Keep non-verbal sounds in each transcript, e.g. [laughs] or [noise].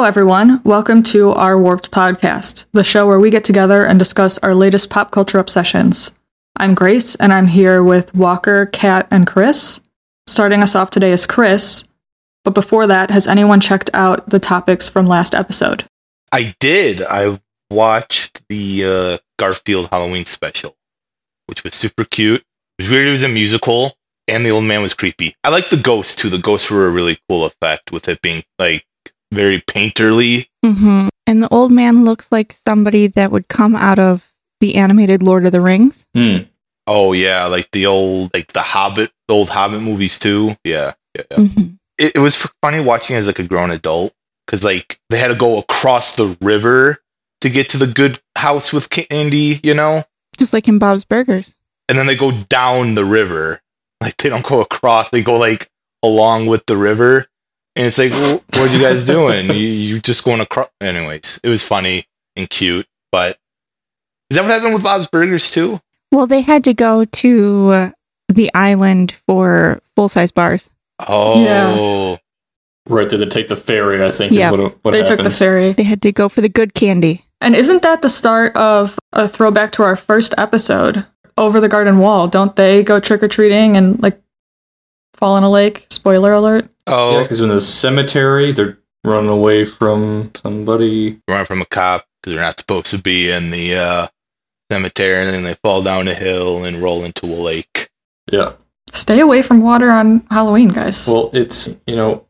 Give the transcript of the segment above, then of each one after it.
Hello, everyone. Welcome to our Warped podcast, the show where we get together and discuss our latest pop culture obsessions. I'm Grace, and I'm here with Walker, Kat, and Chris. Starting us off today is Chris. But before that, has anyone checked out the topics from last episode? I did. I watched the uh, Garfield Halloween special, which was super cute. It was weird. It was a musical, and the old man was creepy. I like the ghosts too. The ghosts were a really cool effect with it being like very painterly. hmm And the old man looks like somebody that would come out of the animated Lord of the Rings. Hmm. Oh yeah, like the old like the Hobbit, the old Hobbit movies too. Yeah, yeah. yeah. Mhm. It, it was funny watching as like a grown adult because like they had to go across the river to get to the good house with Candy, you know, Just like in Bob's Burgers. and then they go down the river. Like they don't go across; they go like along with the river. And it's like, well, what are you guys doing? you you just going across? Anyways, it was funny and cute, but is that what happened with Bob's Burgers too? Well, they had to go to uh, the island for full size bars. Oh, Right, did they take the ferry? I think. Yeah, is what, what they happened. took the ferry. They had to go for the good candy. And isn't that the start of a throwback to our first episode, Over the Garden Wall? Don't they go trick or treating and like fall in a lake? Spoiler alert. oh, Yeah, because in the cemetery, they're running away from somebody. running from a cop because they're not supposed to be in the uh, cemetery, and then they fall down a hill and roll into a lake. Yeah. Stay away from water on Halloween, guys. Well, it's you know,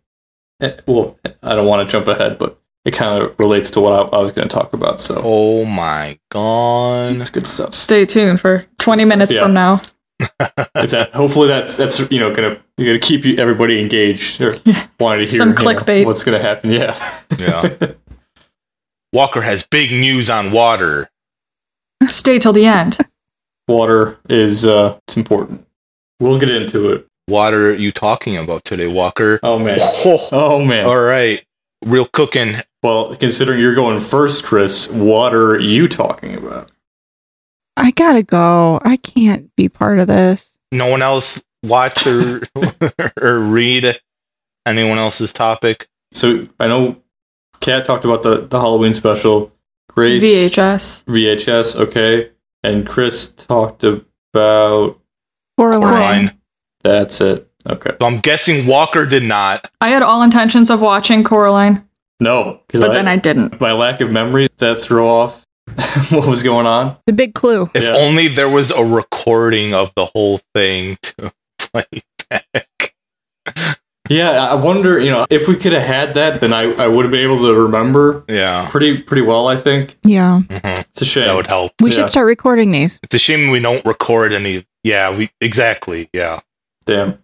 eh, well, I don't want to jump ahead, but it kind of relates to what I, I was going to talk about. So Oh my god! it's good stuff. Stay tuned for 20 minutes Yeah. from now. [laughs] It's that, hopefully that's that's you know gonna you're gonna keep you, everybody engaged or wanting to hear Some you know, clickbait. what's gonna happen. Yeah. Yeah. [laughs] Walker has big news on water. Stay till the end. Water is uh it's important. We'll get into it. Water are you talking about today, Walker? Oh man. Oh, Oh man. all right, real cooking. Well, considering you're going first, Chris, what are you talking about? I gotta go. I can't be part of this. No one else watch or [laughs] or read anyone else's topic. So I know Kat talked about the, the Halloween special. Grace VHS. VHS, okay. And Chris talked about Coraline. Coraline. that's it. Okay. So I'm guessing Walker did not. I had all intentions of watching Coraline, No, because but then I didn't. my lack of memory that threw off [laughs] what was going on. The big clue. If Yeah. only there was a recording of the whole thing [laughs] to play back. Yeah, I wonder, you know, if we could have had that, then I, I would have been able to remember Yeah, pretty pretty well, I think. Yeah. mhm. It's a shame. that would help. We Yeah. should start recording these. It's a shame we don't record any. Yeah, we exactly. Yeah. Damn.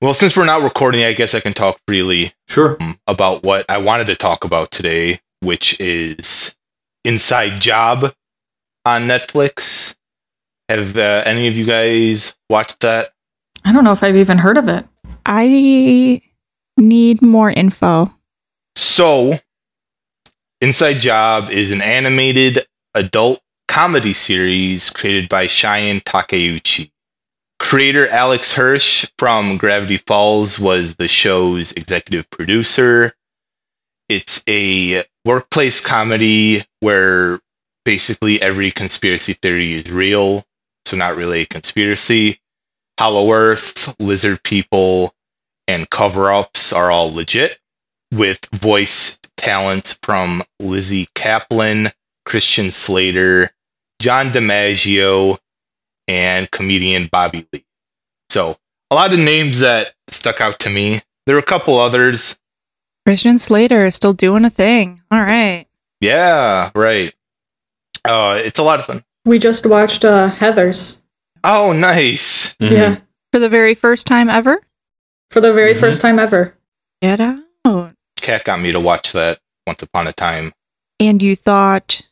Well, since we're not recording, I guess I can talk freely Sure. um, about what I wanted to talk about today, which is Inside Job on Netflix. Have uh, any of you guys watched that? I don't know if I've even heard of it. I need more info. So, Inside Job is an animated adult comedy series created by Shion Takeuchi. Creator Alex Hirsch from Gravity Falls was the show's executive producer. It's a workplace comedy where basically every conspiracy theory is real, so not really a conspiracy. Hollow Earth, lizard people, and cover ups are all legit with voice talents from Lizzy Caplan, Christian Slater, John DiMaggio, and comedian Bobby Lee. So, a lot of names that stuck out to me. There are a couple others. Christian Slater is still doing a thing. All right. Yeah, right. Uh, it's a lot of fun. We just watched uh, Heathers. Oh, nice. Mhm. Yeah, For the very first time ever? for the very Mhm. first time ever. Get out. Kat got me to watch that once upon a time. And you thought,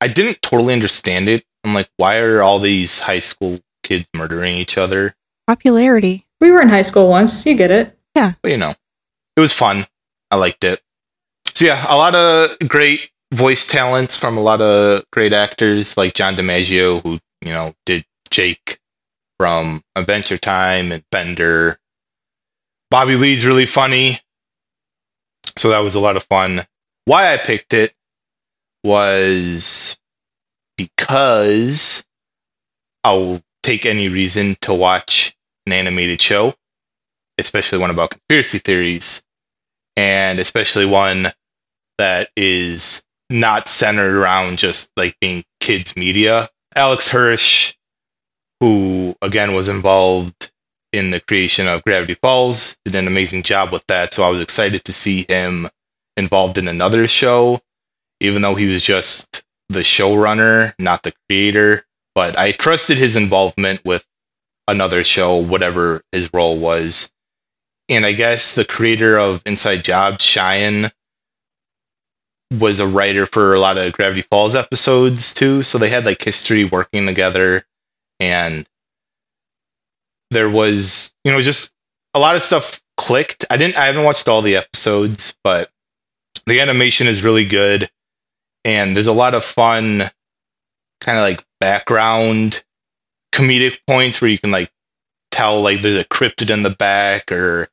I didn't totally understand it. I'm like, why are all these high school kids murdering each other? popularity. We were in high school once. You get it. Yeah. But you know, it was fun. I liked it. So yeah, a lot of great voice talents from a lot of great actors like John DiMaggio, who you know did Jake from Adventure Time and Bender. Bobby Lee's really funny, so that was a lot of fun. why I picked it was because I'll take any reason to watch an animated show, especially one about conspiracy theories, and especially one that is not centered around just like being kids media. Alex Hirsch, who again was involved in the creation of Gravity Falls, did an amazing job with that. So I was excited to see him involved in another show, even though he was just the showrunner, not the creator. But I trusted his involvement with another show, whatever his role was. And I guess the creator of Inside Job, Shion, was a writer for a lot of Gravity Falls episodes too. So they had like history working together and there was, you know, just a lot of stuff clicked. I didn't, I haven't watched all the episodes, but the animation is really good and there's a lot of fun kind of like background comedic points where you can like tell like there's a cryptid in the back or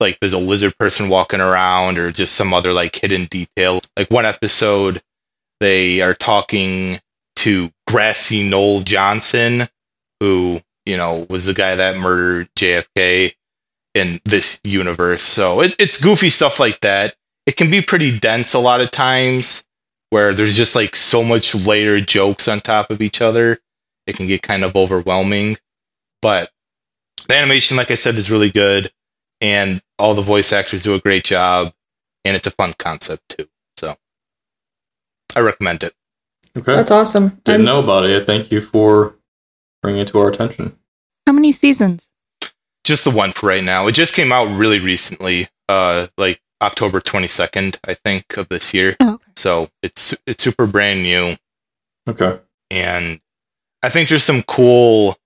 like there's a lizard person walking around or just some other like hidden detail. Like one episode they are talking to Grassy Noel Johnson, who, you know, was the guy that murdered JFK in this universe. So it, it's goofy stuff like that. It can be pretty dense a lot of times where there's just like so much layered jokes on top of each other. It can get kind of overwhelming. But the animation, like I said, is really good. And all the voice actors do a great job. And it's a fun concept too. So I recommend it. Okay. That's awesome. Didn't I'm- know about it. Thank you for bringing it to our attention. How many seasons? Just the one for right now. It just came out really recently, uh, like October 22nd, I think, of this year. Oh, okay. So it's it's super brand new. Okay. and I think there's some cool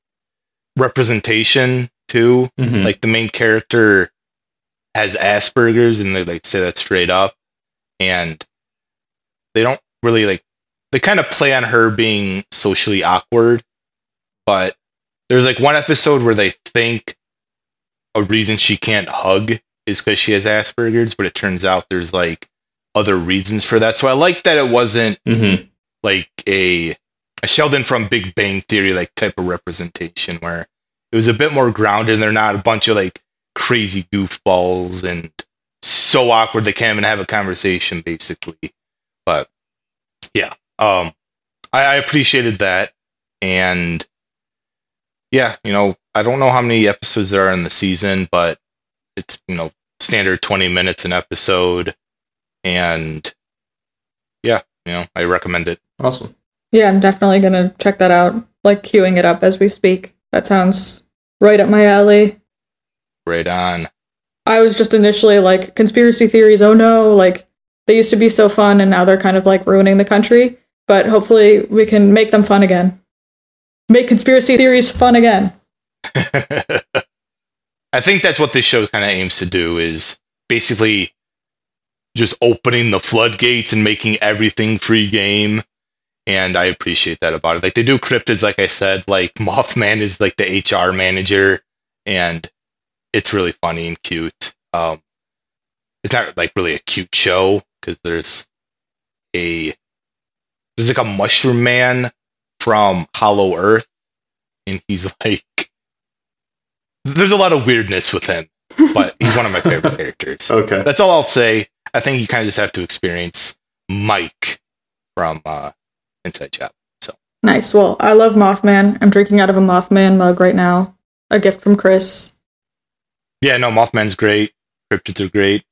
representation too. Mm-hmm. Like the main character has Asperger's, and they like say that straight up, and they don't really like they kind of play on her being socially awkward, but there's like one episode where they think a reason she can't hug is because she has Asperger's, but it turns out there's like other reasons for that. So I like that it wasn't mm-hmm. like a, a Sheldon from Big Bang Theory like type of representation where it was a bit more grounded and they're not a bunch of like crazy goofballs and so awkward they can't even have a conversation basically. But yeah, um, I, I appreciated that and yeah, you know, I don't know how many episodes there are in the season, but it's you know standard twenty minutes an episode, and yeah, you know, I recommend it. Awesome. Yeah, I'm definitely gonna check that out. Like queuing it up as we speak. That sounds right up my alley. Right on. I was just initially like conspiracy theories. Oh no, like they used to be so fun and now they're kind of like ruining the country. But hopefully we can make them fun again. Make conspiracy theories fun again. [laughs] I think that's what this show kind of aims to do is basically just opening the floodgates and making everything free game. And I appreciate that about it. Like they do cryptids, like I said, like [laughs] Mothman is like the HR manager, and it's really funny and cute. Um, it's not like really a cute show because there's a there's like a mushroom man from Hollow Earth, and he's [laughs] like there's a lot of weirdness with him, but he's one of my favorite [laughs] characters. Okay. That's all I'll say. I think you kind of just have to experience Mike from uh, Inside Job. So Nice. Well, I love Mothman. I'm drinking out of a Mothman mug right now. A gift from Chris. yeah, no, Mothman's great. Cryptids are great.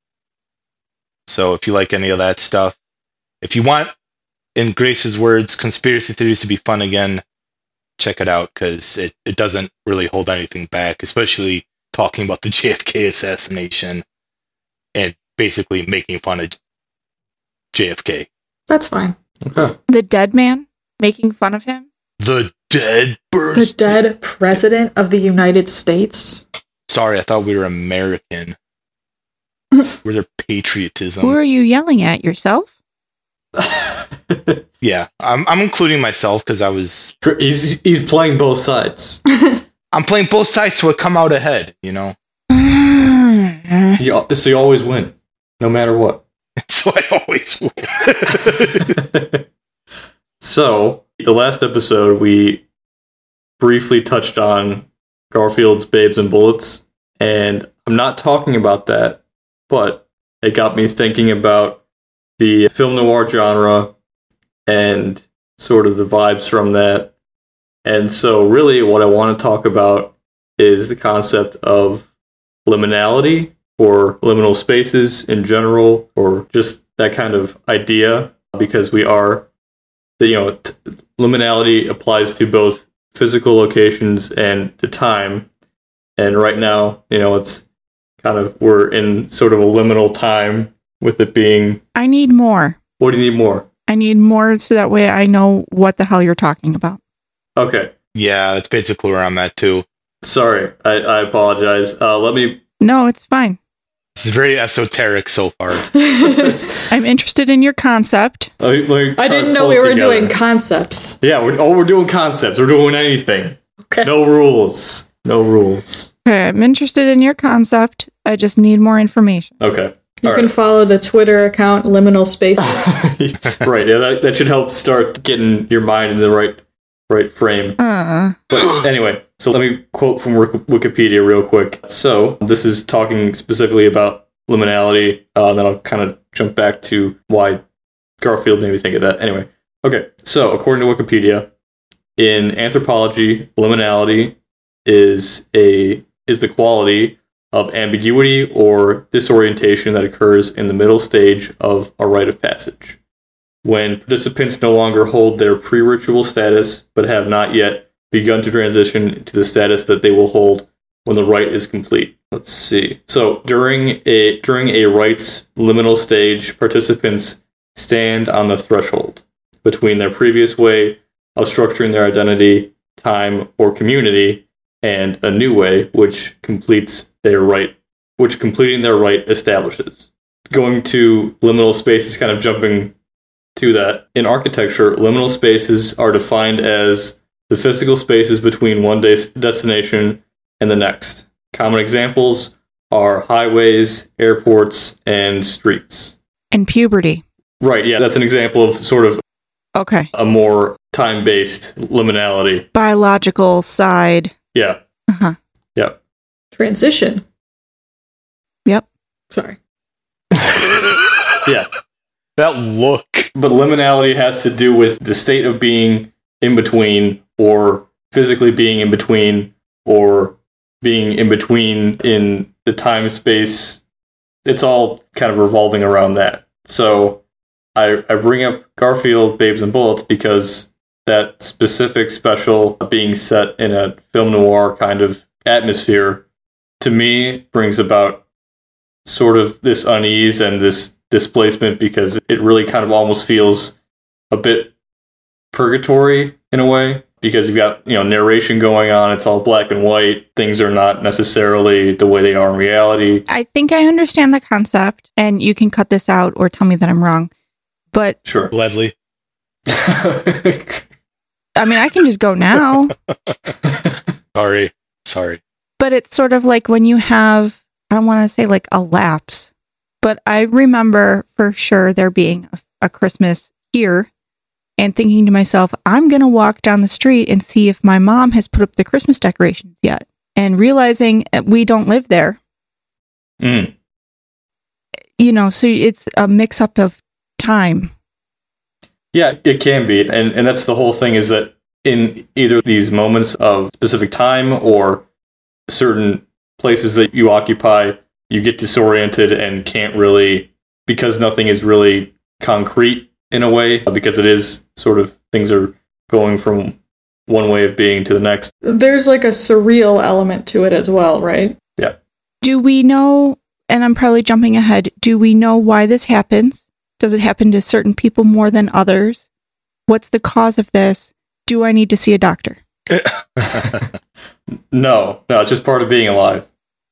So if you like any of that stuff, if you want, in Grace's words, conspiracy theories to be fun again, check it out because it, it doesn't really hold anything back, especially talking about the [laughs] JFK assassination and basically making fun of JFK. That's fine. Okay. The dead man making fun of him. The dead The dead president of the United States. Sorry, I thought we were American. [laughs] We're their patriotism. Who are you yelling at? Yourself? [laughs] yeah, I'm, I'm including myself because I was. he's he's playing both sides. [laughs] I'm playing both sides so it come out ahead, you know? [sighs] You, so you always win, no matter what. [laughs] so I always [laughs] win. so, the last episode, we briefly touched on Garfield's Babes and Bullets, and I'm not talking about that, but it got me thinking about the film noir genre and sort of the vibes from that. And so, really, what I want to talk about is the concept of liminality or liminal spaces in general, or just that kind of idea, because we are, you know, t- liminality applies to both physical locations and to time. And right now, you know, it's kind of, we're in sort of a liminal time with it being. I need more. What do you need more? I need more so that way I know what the hell you're talking about. Okay. yeah, it's basically where I'm at too. Sorry. I, I apologize. Uh, let me. No, it's fine. This is very esoteric so far. [laughs] I'm interested in your concept. Let me, let me I try didn't know we were together. doing concepts. Yeah, we're, oh, we're doing concepts. We're doing anything. Okay. No rules. No rules. Okay, I'm interested in your concept. I just need more information. Okay. You All can right. follow the Twitter account Liminal Spaces. [laughs] right. Yeah, that, that should help start getting your mind in the right right frame. Uh, But anyway, so let me quote from Wikipedia real quick. So this is talking specifically about liminality, uh, and then I'll kind of jump back to why Garfield made me think of that. Anyway, okay. So according to Wikipedia, in anthropology, liminality is a is the quality of ambiguity or disorientation that occurs in the middle stage of a rite of passage when participants no longer hold their pre-ritual status but have not yet begun to transition to the status that they will hold when the rite is complete. Let's see. So during a during a rite's liminal stage, participants stand on the threshold between their previous way of structuring their identity, time, or community, and a new way which completes their rite, which completing their rite establishes. Going to liminal space is kind of jumping to that. In architecture, liminal spaces are defined as the physical spaces between one des- destination and the next. Common examples are highways, airports, and streets. and puberty. Right, yeah, that's an example of sort of Okay. a more time based liminality. Biological side. Yeah, Uh-huh. yeah. Transition. Yep. Sorry. [laughs] Yeah. That look. But liminality has to do with the state of being in between, or physically being in between, or being in between in the time space. It's all kind of revolving around that. So I, I bring up Garfield, Babes and Bullets because that specific special being set in a film noir kind of atmosphere to me brings about sort of this unease and this displacement because it really kind of almost feels a bit purgatory in a way because you've got you know narration going on it's all black and white things are not necessarily the way they are in reality I think I understand the concept, and you can cut this out or tell me that I'm wrong. But sure Gladly. [laughs] I mean, I can just go now. [laughs] Sorry. Sorry. but it's sort of like when you have, I don't want to say like a lapse, but I remember for sure there being a, a Christmas here and thinking to myself, I'm going to walk down the street and see if my mom has put up the Christmas decorations yet. And realizing we don't live there, Mm. you know, so it's a mix up of time. yeah it can be and and that's the whole thing is that in either these moments of specific time or certain places that you occupy you get disoriented and can't really because nothing is really concrete in a way because it is sort of things are going from one way of being to the next There's like a surreal element to it as well, right? Yeah. Do we know, and I'm probably jumping ahead, do we know why this happens? Does it happen to certain people more than others? What's the cause of this? Do I need to see a doctor? [laughs] [laughs] no no it's just part of being alive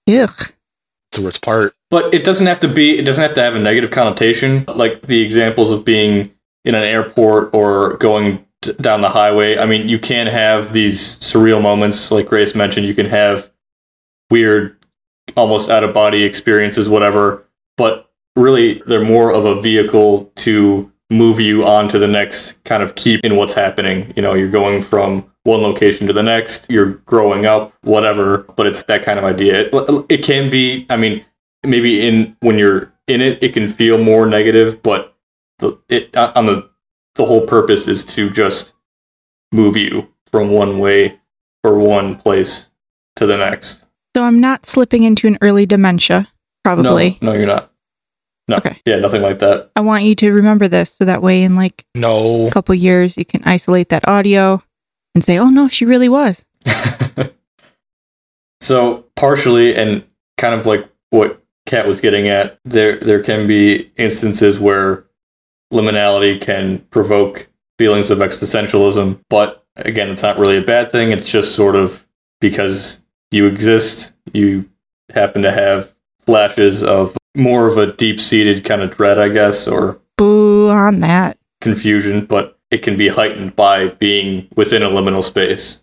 Ugh. It's the worst part. But it doesn't have to be. It doesn't have to have a negative connotation. Like the examples of being in an airport or going t- down the highway. I mean, you can have these surreal moments, like Grace mentioned. You can have weird, almost out of body experiences, whatever. But really they're more of a vehicle to move you on to the next kind of keep in what's happening. You know, you're going from one location to the next, you're growing up, whatever, but it's that kind of idea. It, it can be, I mean, maybe in when you're in it, it can feel more negative, but the, it uh, on the the whole purpose is to just move you from one way or one place to the next. So I'm not slipping into an early dementia, probably. No, no, you're not. No. Okay. Yeah, nothing like that. I want you to remember this so that way in like No. a couple years you can isolate that audio and say, "Oh no, she really was." [laughs] so partially, and kind of like what Kat was getting at, there there can be instances where liminality can provoke feelings of existentialism, but again, it's not really a bad thing. It's just sort of because you exist, you happen to have flashes of more of a deep seated kind of dread, I guess, or Boo on that. confusion, but it can be heightened by being within a liminal space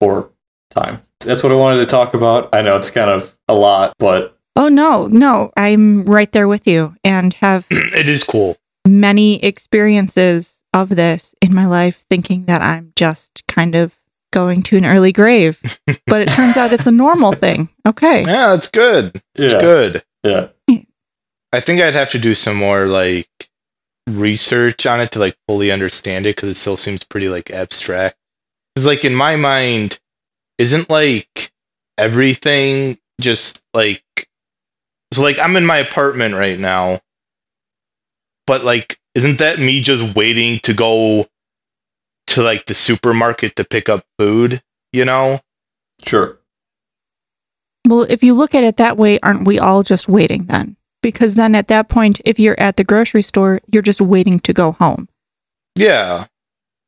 or time. That's what I wanted to talk about. I know it's kind of a lot, but Oh no, no, I'm right there with you and have [clears throat] it is cool. many experiences of this in my life thinking that I'm just kind of going to an early grave. [laughs] but it turns out it's a normal thing. Okay. Yeah, that's good. It's good. yeah, I think I'd have to do some more like research on it to like fully understand it because it still seems pretty like abstract. Because like in my mind, isn't like everything just like so like I'm in my apartment right now, but like isn't that me just waiting to go to like the supermarket to pick up food? You know? sure. Well, if you look at it that way, aren't we all just waiting then? Because then at that point, if you're at the grocery store, you're just waiting to go home. Yeah.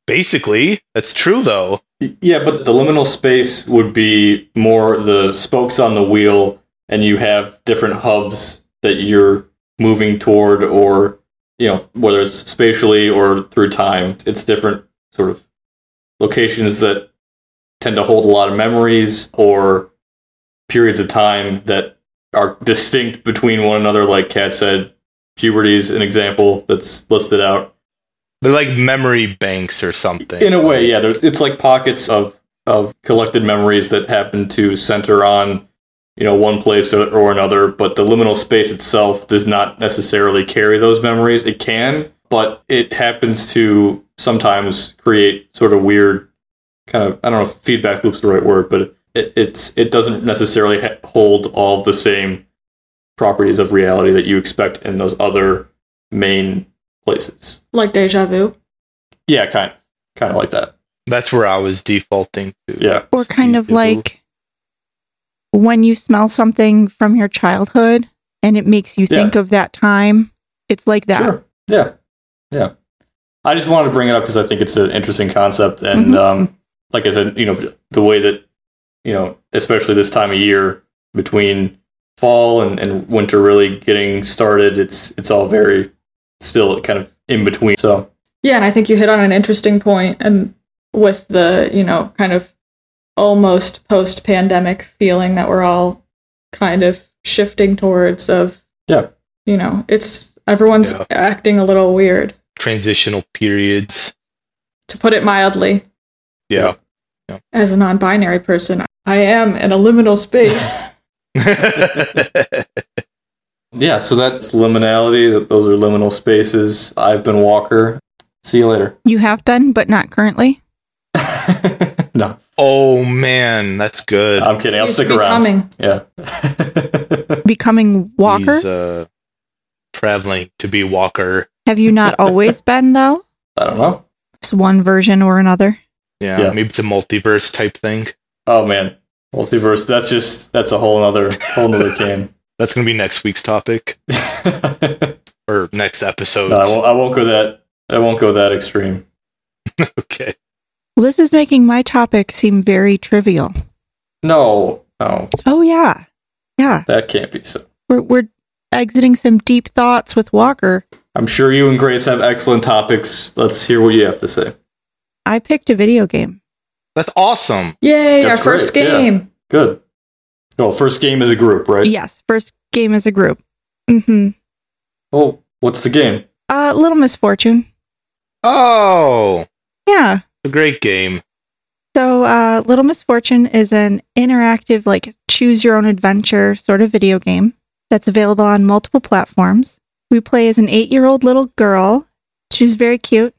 Basically, that's true though. Yeah, but the liminal space would be more the spokes on the wheel, and you have different hubs that you're moving toward, or you know, whether it's spatially or through time. It's different sort of locations that tend to hold a lot of memories or periods of time that are distinct between one another. Like Kat said, puberty is an example that's listed out. They're like memory banks or something. In a way, yeah. It's like pockets of of collected memories that happen to center on, you know, one place or, or another. But the liminal space itself does not necessarily carry those memories. It can, but it happens to sometimes create sort of weird, kind of I don't know if feedback loop's the right word, but it, it's it doesn't necessarily ha- hold all the same properties of reality that you expect in those other main places. Like deja vu. Yeah, kind of, kind of like that. That's where I was defaulting to. Yeah. Or kind of Steve Dibble. like when you smell something from your childhood and it makes you Yeah. think of that time. It's like that. Sure. Yeah. Yeah. I just wanted to bring it up because I think it's an interesting concept. And Mhm. um, like I said, you know, the way that, you know, especially this time of year between fall and, and winter really getting started, it's it's all very still kind of in between. So Yeah, and I think you hit on an interesting point and with the, you know, kind of almost post pandemic feeling that we're all kind of shifting towards of Yeah. You know, it's everyone's Yeah. acting a little weird, Transitional periods. to put it mildly. Yeah. As a non binary person, I am in a liminal space. [laughs] [laughs] yeah, so that's liminality. That Those are liminal spaces. I've been Walker. See you later. You have been, but not currently. No, oh man, that's good. I'm kidding. I'll He's stick around. Yeah. [laughs] Becoming Walker? He's uh, traveling to be Walker. have you not always [laughs] been, though? I don't know. It's one version or another. Yeah, Yeah. maybe it's a multiverse type thing. Oh man, multiverse. That's just that's a whole other whole other can. [laughs] That's gonna be next week's topic or next episode. I won't. I won't go that. I won't go that extreme. okay. Well, this is making my topic seem very trivial. No, no, Oh, yeah. Yeah. that can't be so. We're, we're exiting some deep thoughts with Walker. I'm sure you and Grace have excellent topics. Let's hear what you have to say. I picked a video game. That's awesome. Yay, That's our first great, yeah. game. Good. Oh, first game is a group, right? Yes. First game as a group. Mm-hmm. Oh, what's the game? Uh, Little Misfortune. Oh, Yeah. A great game. So, uh, Little Misfortune is an interactive, like choose your own adventure sort of video game that's available on multiple platforms. We play as an eight year old little girl. She's very cute.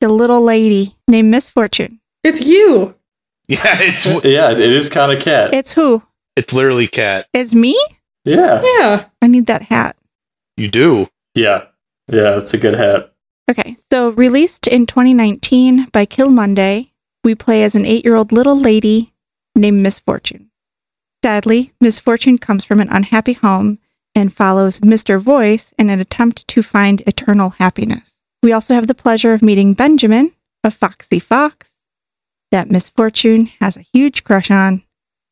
The little lady named Misfortune. It's you. [laughs] Yeah, it's Yeah, it is kind of Kat. It's who? it's literally Kat. It's me? yeah. Yeah. I need that hat. You do. Yeah. Yeah, it's a good hat. Okay, so released in 2019 by Killmonday, we play as an eight year old little lady named Misfortune. Sadly, Misfortune comes from an unhappy home and follows Mr. Voice in an attempt to find eternal happiness. We also have the pleasure of meeting Benjamin, a foxy fox that Misfortune has a huge crush on,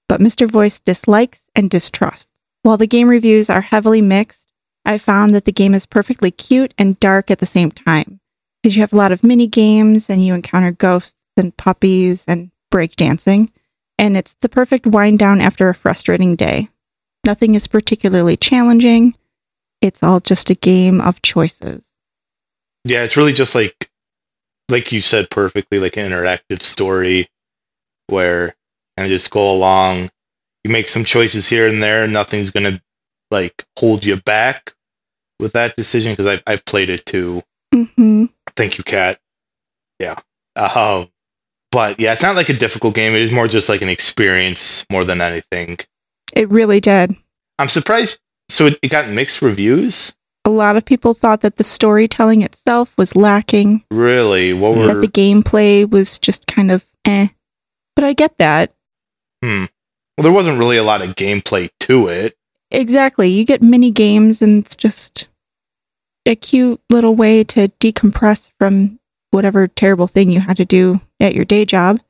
but Mr. Voice dislikes and distrusts. While the game reviews are heavily mixed, I found that the game is perfectly cute and dark at the same time because you have a lot of mini games and you encounter ghosts and puppies and breakdancing, and it's the perfect wind down after a frustrating day. Nothing is particularly challenging. It's all just a game of choices. Yeah, it's really just like like you said perfectly, like an interactive story where kind of just go along. You make some choices here and there, and nothing's gonna like hold you back with that decision because I've I've played it too. hmm Thank you, Kat. Yeah. Um, but yeah, it's not like a difficult game. It is more just like an experience more than anything. It really did. I'm surprised. So it, it got mixed reviews. A lot of people thought that the storytelling itself was lacking, Really? What were? that the gameplay was just kind of eh. But I get that. hmm. Well, there wasn't really a lot of gameplay to it. Exactly. You get mini games, and it's just a cute little way to decompress from whatever terrible thing you had to do at your day job.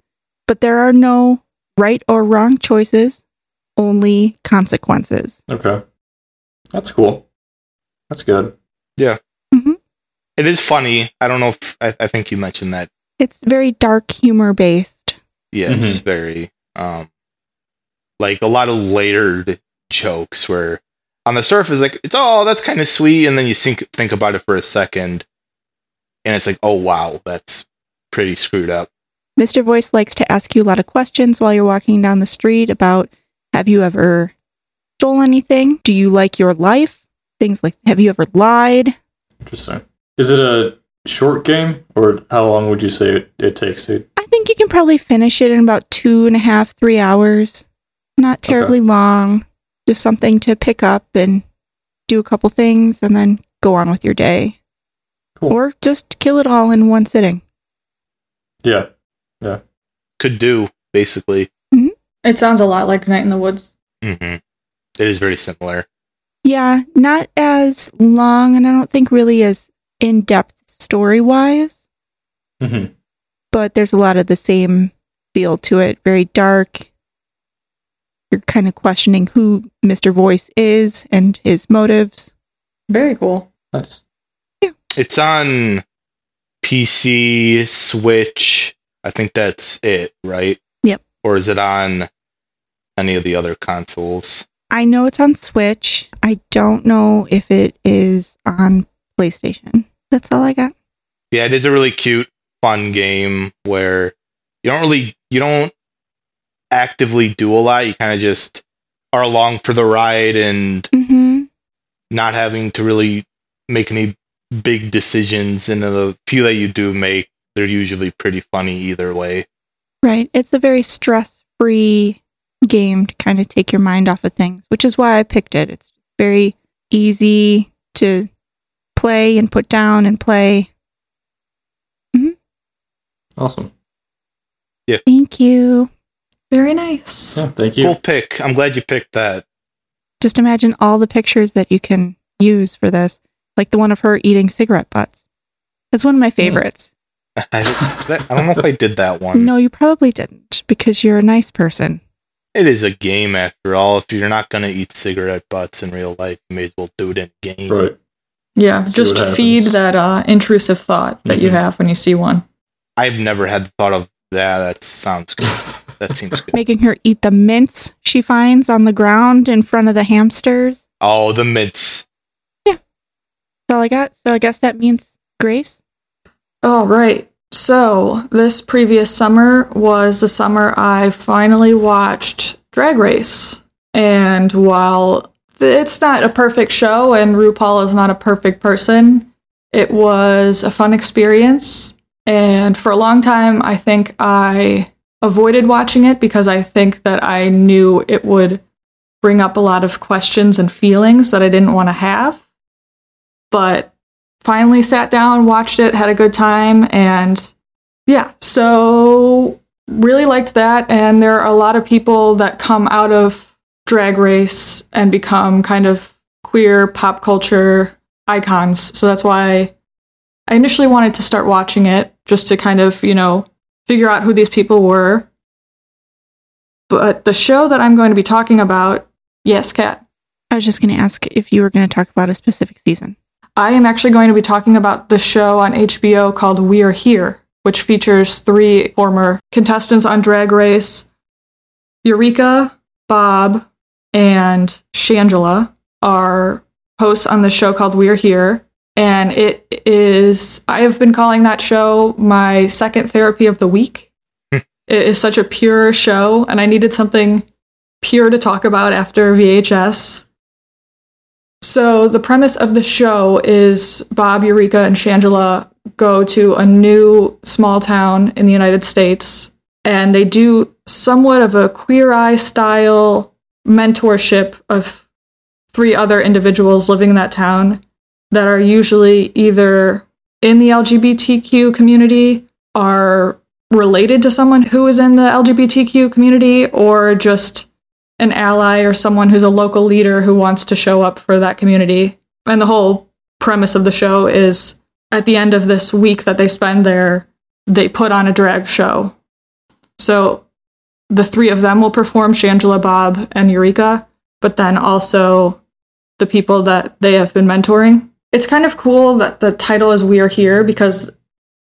But there are no right or wrong choices, only consequences. Okay. That's cool. That's good. Yeah. It is funny. I don't know if I, I think you mentioned that. It's very dark humor based. Yeah, it's very um like a lot of layered jokes where on the surface like it's oh that's kind of sweet and then you think think about it for a second and it's like oh wow that's pretty screwed up. Mr. Voice likes to ask you a lot of questions while you're walking down the street about have you ever stole anything? Do you like your life? Things like have you ever lied? Interesting. Is it a short game, or how long would you say it, it takes to? I think you can probably finish it in about two and a half, three hours. Not terribly long. Just something to pick up and do a couple things and then go on with your day. Cool. Or just kill it all in one sitting. Yeah. Yeah. Could do basically. It sounds a lot like Night in the Woods. Mhm. It is very similar. Yeah, not as long and I don't think really as in depth story wise, hmm but there's a lot of the same feel to it. Very dark. You're kind of questioning who Mr. Voice is and his motives. Very cool. Nice. It's on PC, Switch. I think that's it, right? Yep. Or is it on any of the other consoles? I know it's on Switch. I don't know if it is on PlayStation. That's all I got. Yeah, it is a really cute, fun game where you don't really you don't actively do a lot. You kind of just are along for the ride and hmm not having to really make any big decisions. And the few that you do make, they're usually pretty funny either way. Right. It's a very stress free game to kind of take your mind off of things, which is why I picked it. It's very easy to play and put down and play. Awesome. Yeah. Thank you. Very nice. Yeah. Thank you. Cool pick. I'm glad you picked that. Just imagine all the pictures that you can use for this, like the one of her eating cigarette butts. That's one of my favorites. I, [laughs] that- I don't know if I did that one. No, you probably didn't because you're a nice person. It is a game after all. If you're not going to eat cigarette butts in real life, you may as well do it in a game. Right. Yeah, See just feed that uh, intrusive thought that you Mhm. have when you see one. I've never had the thought of that. That sounds good. [laughs] That seems good. Making her eat the mints she finds on the ground in front of the hamsters. Oh, the mints. Yeah. That's all I got. So I guess that means Grace. All right. So, this previous summer was the summer I finally watched Drag Race. And while it's not a perfect show and RuPaul is not a perfect person, it was a fun experience. And for a long time, I think I avoided watching it because I think that I knew it would bring up a lot of questions and feelings that I didn't want to have. But finally sat down, watched it, had a good time, and yeah, so really liked that. And there are a lot of people that come out of drag race and become kind of queer pop culture icons. So that's why I initially wanted to start watching it just to kind of, you know, figure out who these people were. But the show that I'm going to be talking about, yes, Kat. I was just going to ask if you were going to talk about a specific season. I am actually going to be talking about the show on HBO called We Are Here, which features three former contestants on Drag Race Eureka, Bob, and Shangela are hosts on the show called We Are Here. And it is, I have been calling that show my second therapy of the week. Hmm. it is such a pure show, and I needed something pure to talk about after VHS. So, the premise of the show is Bob, Eureka, and Shangela go to a new small town in the United States, and they do somewhat of a queer eye style mentorship of three other individuals living in that town that are usually either in the LGBTQ community, are related to someone who is in the LGBTQ community, or just an ally or someone who's a local leader who wants to show up for that community. And the whole premise of the show is at the end of this week that they spend there, they put on a drag show. So the three of them will perform Shangela, Bob, and Eureka, but then also the people that they have been mentoring. It's kind of cool that the title is We Are Here because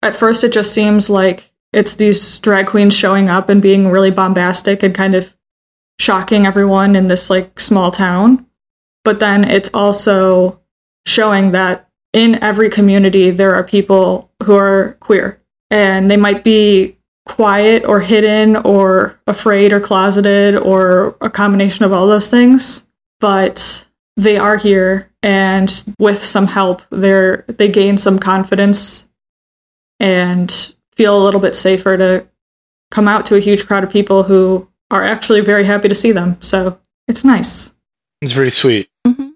at first it just seems like it's these drag queens showing up and being really bombastic and kind of shocking everyone in this like small town. But then it's also showing that in every community there are people who are queer and they might be quiet or hidden or afraid or closeted or a combination of all those things but they are here and with some help they're they gain some confidence and feel a little bit safer to come out to a huge crowd of people who are actually very happy to see them so it's nice It's very sweet. Mm-hmm.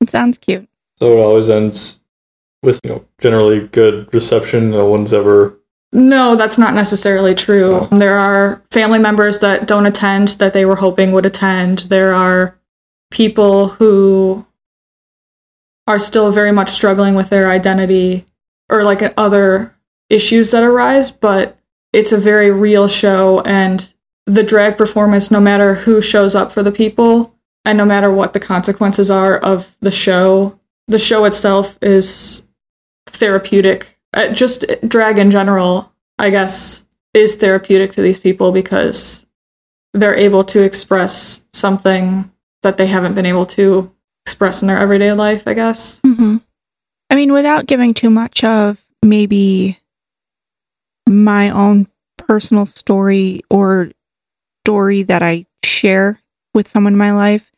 It sounds cute. So it always ends with you know generally good reception. No one's ever No, that's not necessarily true. Oh. There are family members that don't attend that they were hoping would attend. There are people who are still very much struggling with their identity or like other issues that arise, but it's a very real show and the drag performance no matter who shows up for the people and no matter what the consequences are of the show, the show itself is therapeutic. Uh, just drag in general, I guess, is therapeutic to these people because they're able to express something that they haven't been able to express in their everyday life, I guess. hmm I mean, without giving too much of maybe my own personal story or story that I share with someone in my life,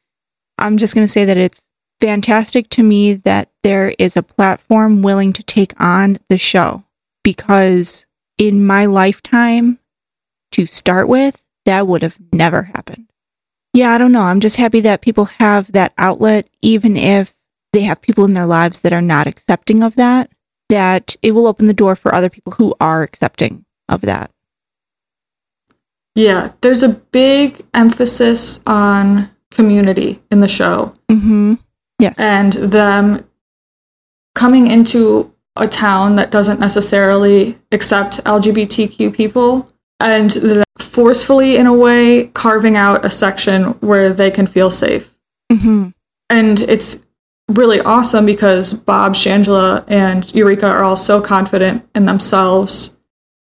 I'm just going to say that it's fantastic to me that there is a platform willing to take on the show because in my lifetime, to start with, that would have never happened. Yeah, I don't know. I'm just happy that people have that outlet, even if they have people in their lives that are not accepting of that, that it will open the door for other people who are accepting of that. Yeah, there's a big emphasis on community in the show Mm-hmm. Yes. and them coming into a town that doesn't necessarily accept LGBTQ people and forcefully, in a way, carving out a section where they can feel safe. Mm-hmm. And it's really awesome because Bob, Shangela, and Eureka are all so confident in themselves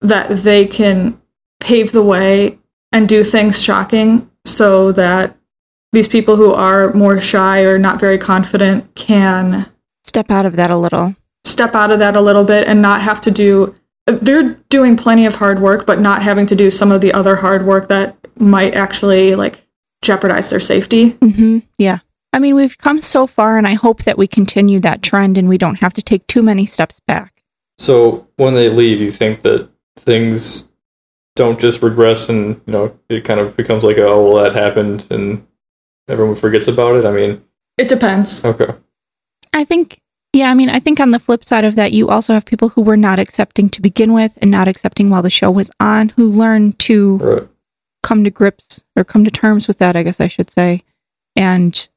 that they can pave the way and do things shocking so that these people who are more shy or not very confident can Step step out of that a little. step out of that a little bit and not have to do they're doing plenty of hard work but not having to do some of the other hard work that might actually like jeopardize their safety hmm Yeah. I mean, we've come so far, and I hope that we continue that trend and we don't have to take too many steps back. So when they leave, you think that things don't just regress and you know it kind of becomes like oh well that happened and everyone forgets about it. I mean, it depends okay, I think, yeah, I mean, I think on the flip side of that, you also have people who were not accepting to begin with and not accepting while the show was on, who learn to right, come to grips or come to terms with that, I guess I should say, and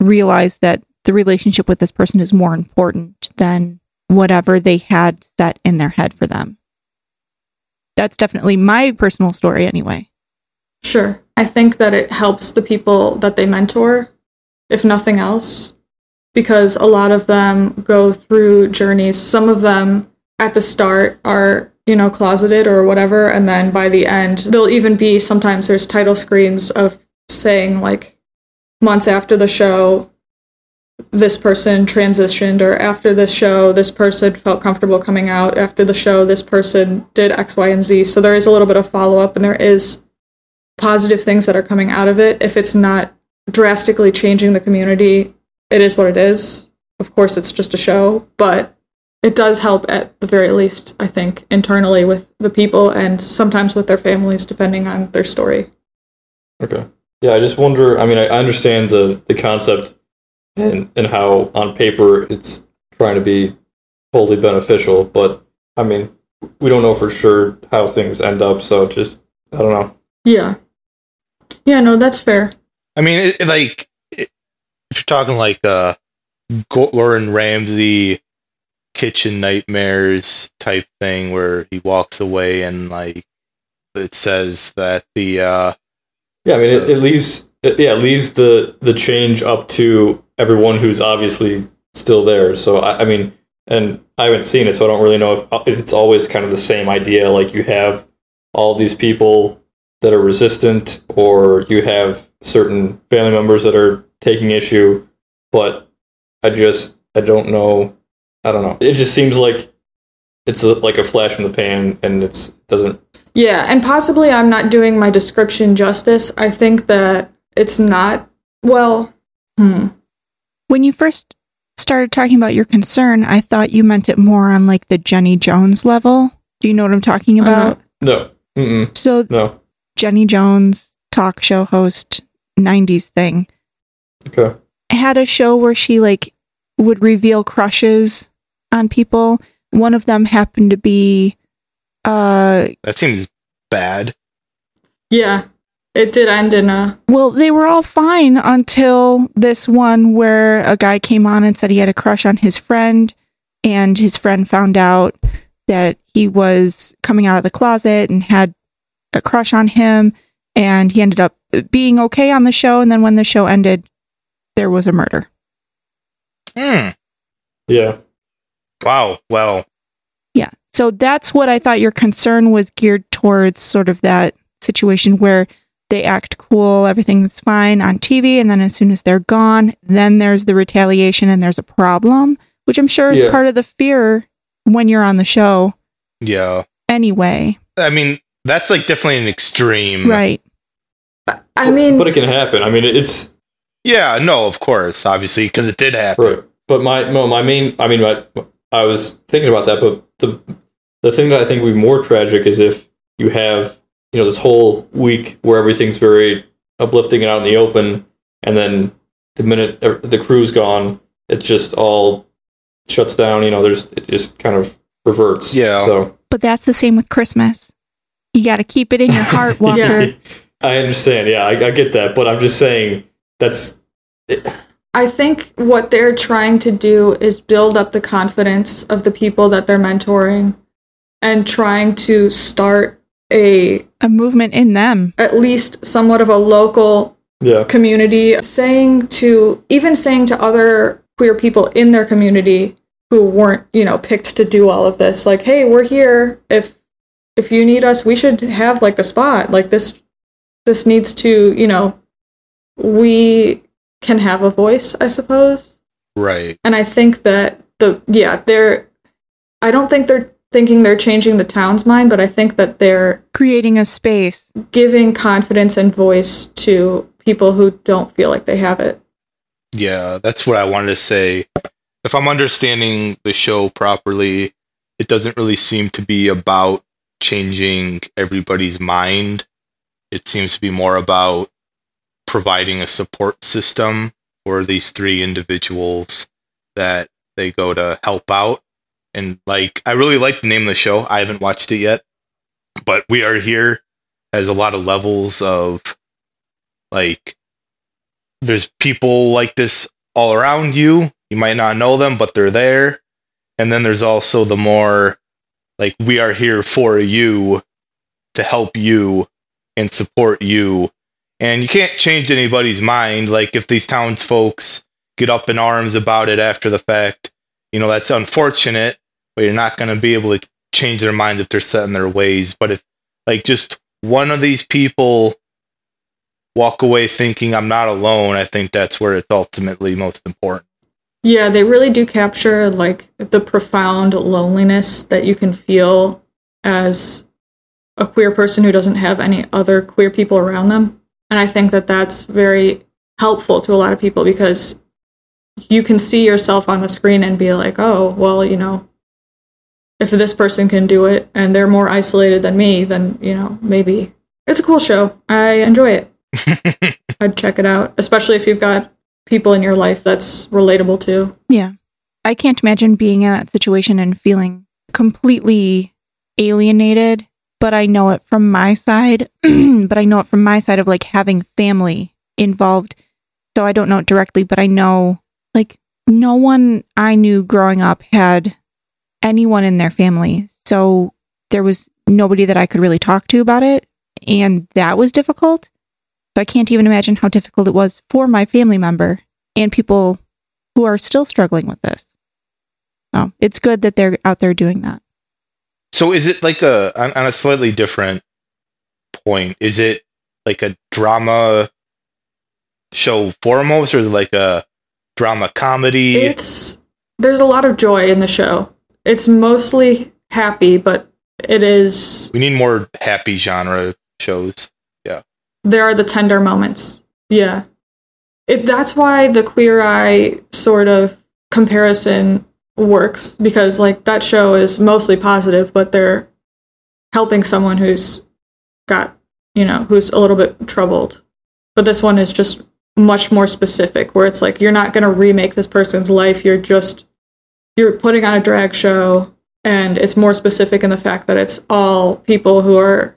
realize that the relationship with this person is more important than whatever they had set in their head for them. That's definitely my personal story, anyway. sure i think that it helps the people that they mentor if nothing else because a lot of them go through journeys. Some of them at the start are you know closeted or whatever and then by the end there'll even be sometimes there's title screens of saying like months after the show this person transitioned or after the show this person felt comfortable coming out. After the show this person did x y and z. So there is a little bit of follow-up and there is positive things that are coming out of it if it's not drastically changing the community it is what it is of course it's just a show but it does help at the very least i think internally with the people and sometimes with their families depending on their story okay. Yeah, I just wonder. I mean, I I understand the the concept and and how on paper it's trying to be totally beneficial, but I mean, we don't know for sure how things end up. So just I don't know. yeah yeah no that's fair I mean, it, it, like it, if you're talking like uh, Gordon Ramsay kitchen nightmares type thing, where he walks away and like it says that the uh, Yeah, I mean, it, it leaves it, yeah, it leaves the the change up to everyone who's obviously still there. So I, I mean, and I haven't seen it, so I don't really know if, if it's always kind of the same idea. Like you have all these people that are resistant, or you have certain family members that are taking issue. But I just I don't know. I don't know. It just seems like it's a, like a flash in the pan, and it's doesn't. Yeah, and possibly I'm not doing my description justice. I think that it's not well. Hmm. When you first started talking about your concern, I thought you meant it more on like the Jenny Jones level. Do you know what I'm talking about? No. Mm-mm. So No. Jenny Jones, talk show host, 90s thing, Okay. had a show where she like would reveal crushes on people. One of them happened to be uh that seems bad. Yeah, it did end in a. well, they were all fine until this one where a guy came on and said he had a crush on his friend and his friend found out that he was coming out of the closet and had a crush on him and he ended up being okay on the show and then when the show ended there was a murder. Hmm. Yeah. Wow. Well, Yeah. So that's what I thought your concern was geared towards sort of that situation where they act cool, everything's fine on TV, and then as soon as they're gone, then there's the retaliation and there's a problem, which I'm sure is Yeah. part of the fear when you're on the show yeah. anyway. I mean, that's like definitely an extreme. Right. I mean, but it can happen. I mean, it's Yeah. No. Of course. Obviously, because it did happen. right. But my no, my main. I mean, my, I was thinking about that, but the the thing that I think would be more tragic is if you have you know this whole week where everything's very uplifting and out in the open, and then the minute er, the crew's gone, it just all shuts down. You know, there's it just kind of reverts. Yeah. So But that's the same with Christmas. You got to keep it in your heart, [laughs] Walker. Yeah. I understand. Yeah, I, I get that, but I'm just saying that's I think what they're trying to do is build up the confidence of the people that they're mentoring and trying to start a A movement in them. at least somewhat of a local yeah. community saying to even saying to other queer people in their community who weren't you know picked to do all of this like hey we're here if if you need us we should have like a spot like this this needs to you know we can have a voice i suppose Right. And I think that the yeah, they're I don't think they're thinking they're changing the town's mind, but I think that they're Creating a space. giving confidence and voice to people who don't feel like they have it. Yeah, that's what I wanted to say. If I'm understanding the show properly, it doesn't really seem to be about changing everybody's mind. It seems to be more about providing a support system for these three individuals that they go to help out. And like, I really like the name of the show. I haven't watched it yet, but we are here has a lot of levels of like there's people like this all around you. You might not know them, but they're there. And then there's also the more like we are here for you to help you and support you. And you can't change anybody's mind. Like if these townsfolks get up in arms about it after the fact, you know, that's unfortunate, but you're not going to be able to change their minds if they're set in their ways. But if like just one of these people walk away thinking I'm not alone, I think that's where it's ultimately most important. Yeah, they really do capture like the profound loneliness that you can feel as a queer person who doesn't have any other queer people around them. And I think that that's very helpful to a lot of people because you can see yourself on the screen and be like, "Oh, well, you know, if this person can do it and they're more isolated than me, then, you know, maybe it's a cool show. I enjoy it. [laughs] I'd check it out, especially if you've got people in your life that's relatable to. Yeah. I can't imagine being in that situation and feeling completely alienated, but I know it from my side, [clears throat] but I know it from my side of like having family involved. So I don't know it directly, but I know like no one I knew growing up had anyone in their family. So there was nobody that I could really talk to about it. And that was difficult. So I can't even imagine how difficult it was for my family member and people who are still struggling with this. So it's good that they're out there doing that. So is it like a on, on a slightly different point? Is it like a drama show foremost, or is it like a drama comedy? It's there's a lot of joy in the show. It's mostly happy, but it is we need more happy genre shows. Yeah. There are the tender moments. Yeah. It that's why the queer eye sort of comparison works because like that show is mostly positive, but they're helping someone who's got, you know, who's a little bit troubled. But this one is just much more specific where it's like you're not going to remake this person's life, you're just you're putting on a drag show and it's more specific in the fact that it's all people who are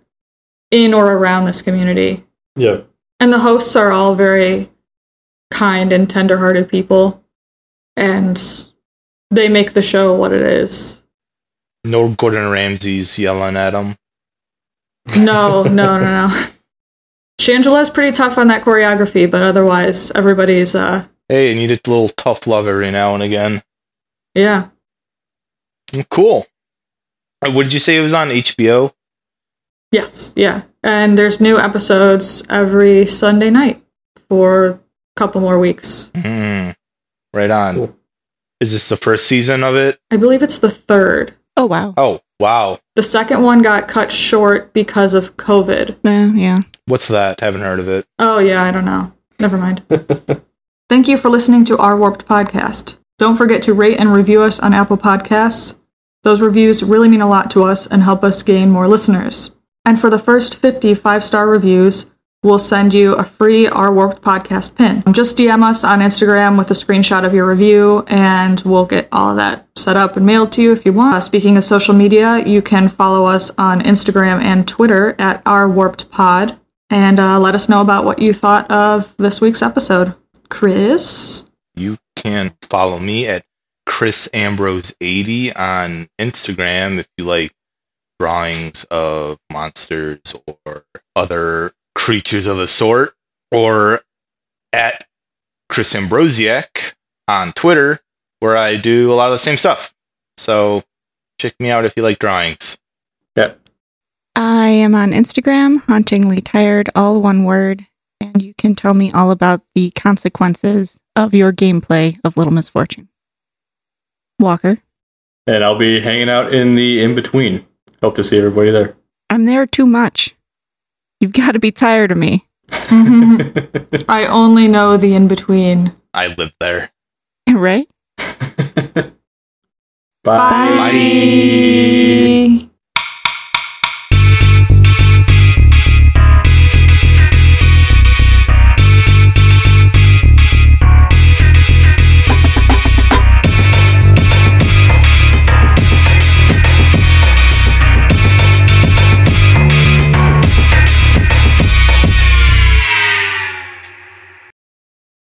in or around this community Yeah. and the hosts are all very kind and tender-hearted people and they make the show what it is No Gordon Ramsay's yelling at them. no no no no [laughs] shangela's pretty tough on that choreography but otherwise everybody's uh Hey, you need a little tough love every now and again. yeah Mm, Cool. Uh, What did you say it was on HBO? yes yeah and there's new episodes every sunday night for a couple more weeks Hmm. Right on. Cool. Is this the first season of it? i believe it's the third Oh, wow. Oh, wow. the second one got cut short because of covid Uh, yeah. What's that? Haven't heard of it. Oh, yeah, I don't know. Never mind. [laughs] Thank you for listening to our Warped podcast. Don't forget to rate and review us on Apple Podcasts. Those reviews really mean a lot to us and help us gain more listeners. And for the first 50 five star reviews, we'll send you a free Our Warped podcast pin. Just DM us on Instagram with a screenshot of your review, and we'll get all of that set up and mailed to you if you want. Uh, speaking of social media, you can follow us on Instagram and Twitter at Our Warped Pod and uh, let us know about what you thought of this week's episode. Chris? You can follow me at Chris Ambrose80 on Instagram if you like drawings of monsters or other creatures of the sort, or at Chris Ambrosiak on Twitter, where I do a lot of the same stuff. So check me out if you like drawings. Yeah. I am on Instagram, hauntingly tired, all one word, and you can tell me all about the consequences of your gameplay of Little Misfortune. Walker, And I'll be hanging out in the in between. Hope to see everybody there. I'm there too much. You've got to be tired of me. Mm-hmm. I only know the in between. I live there. [laughs] Right? Bye. Bye.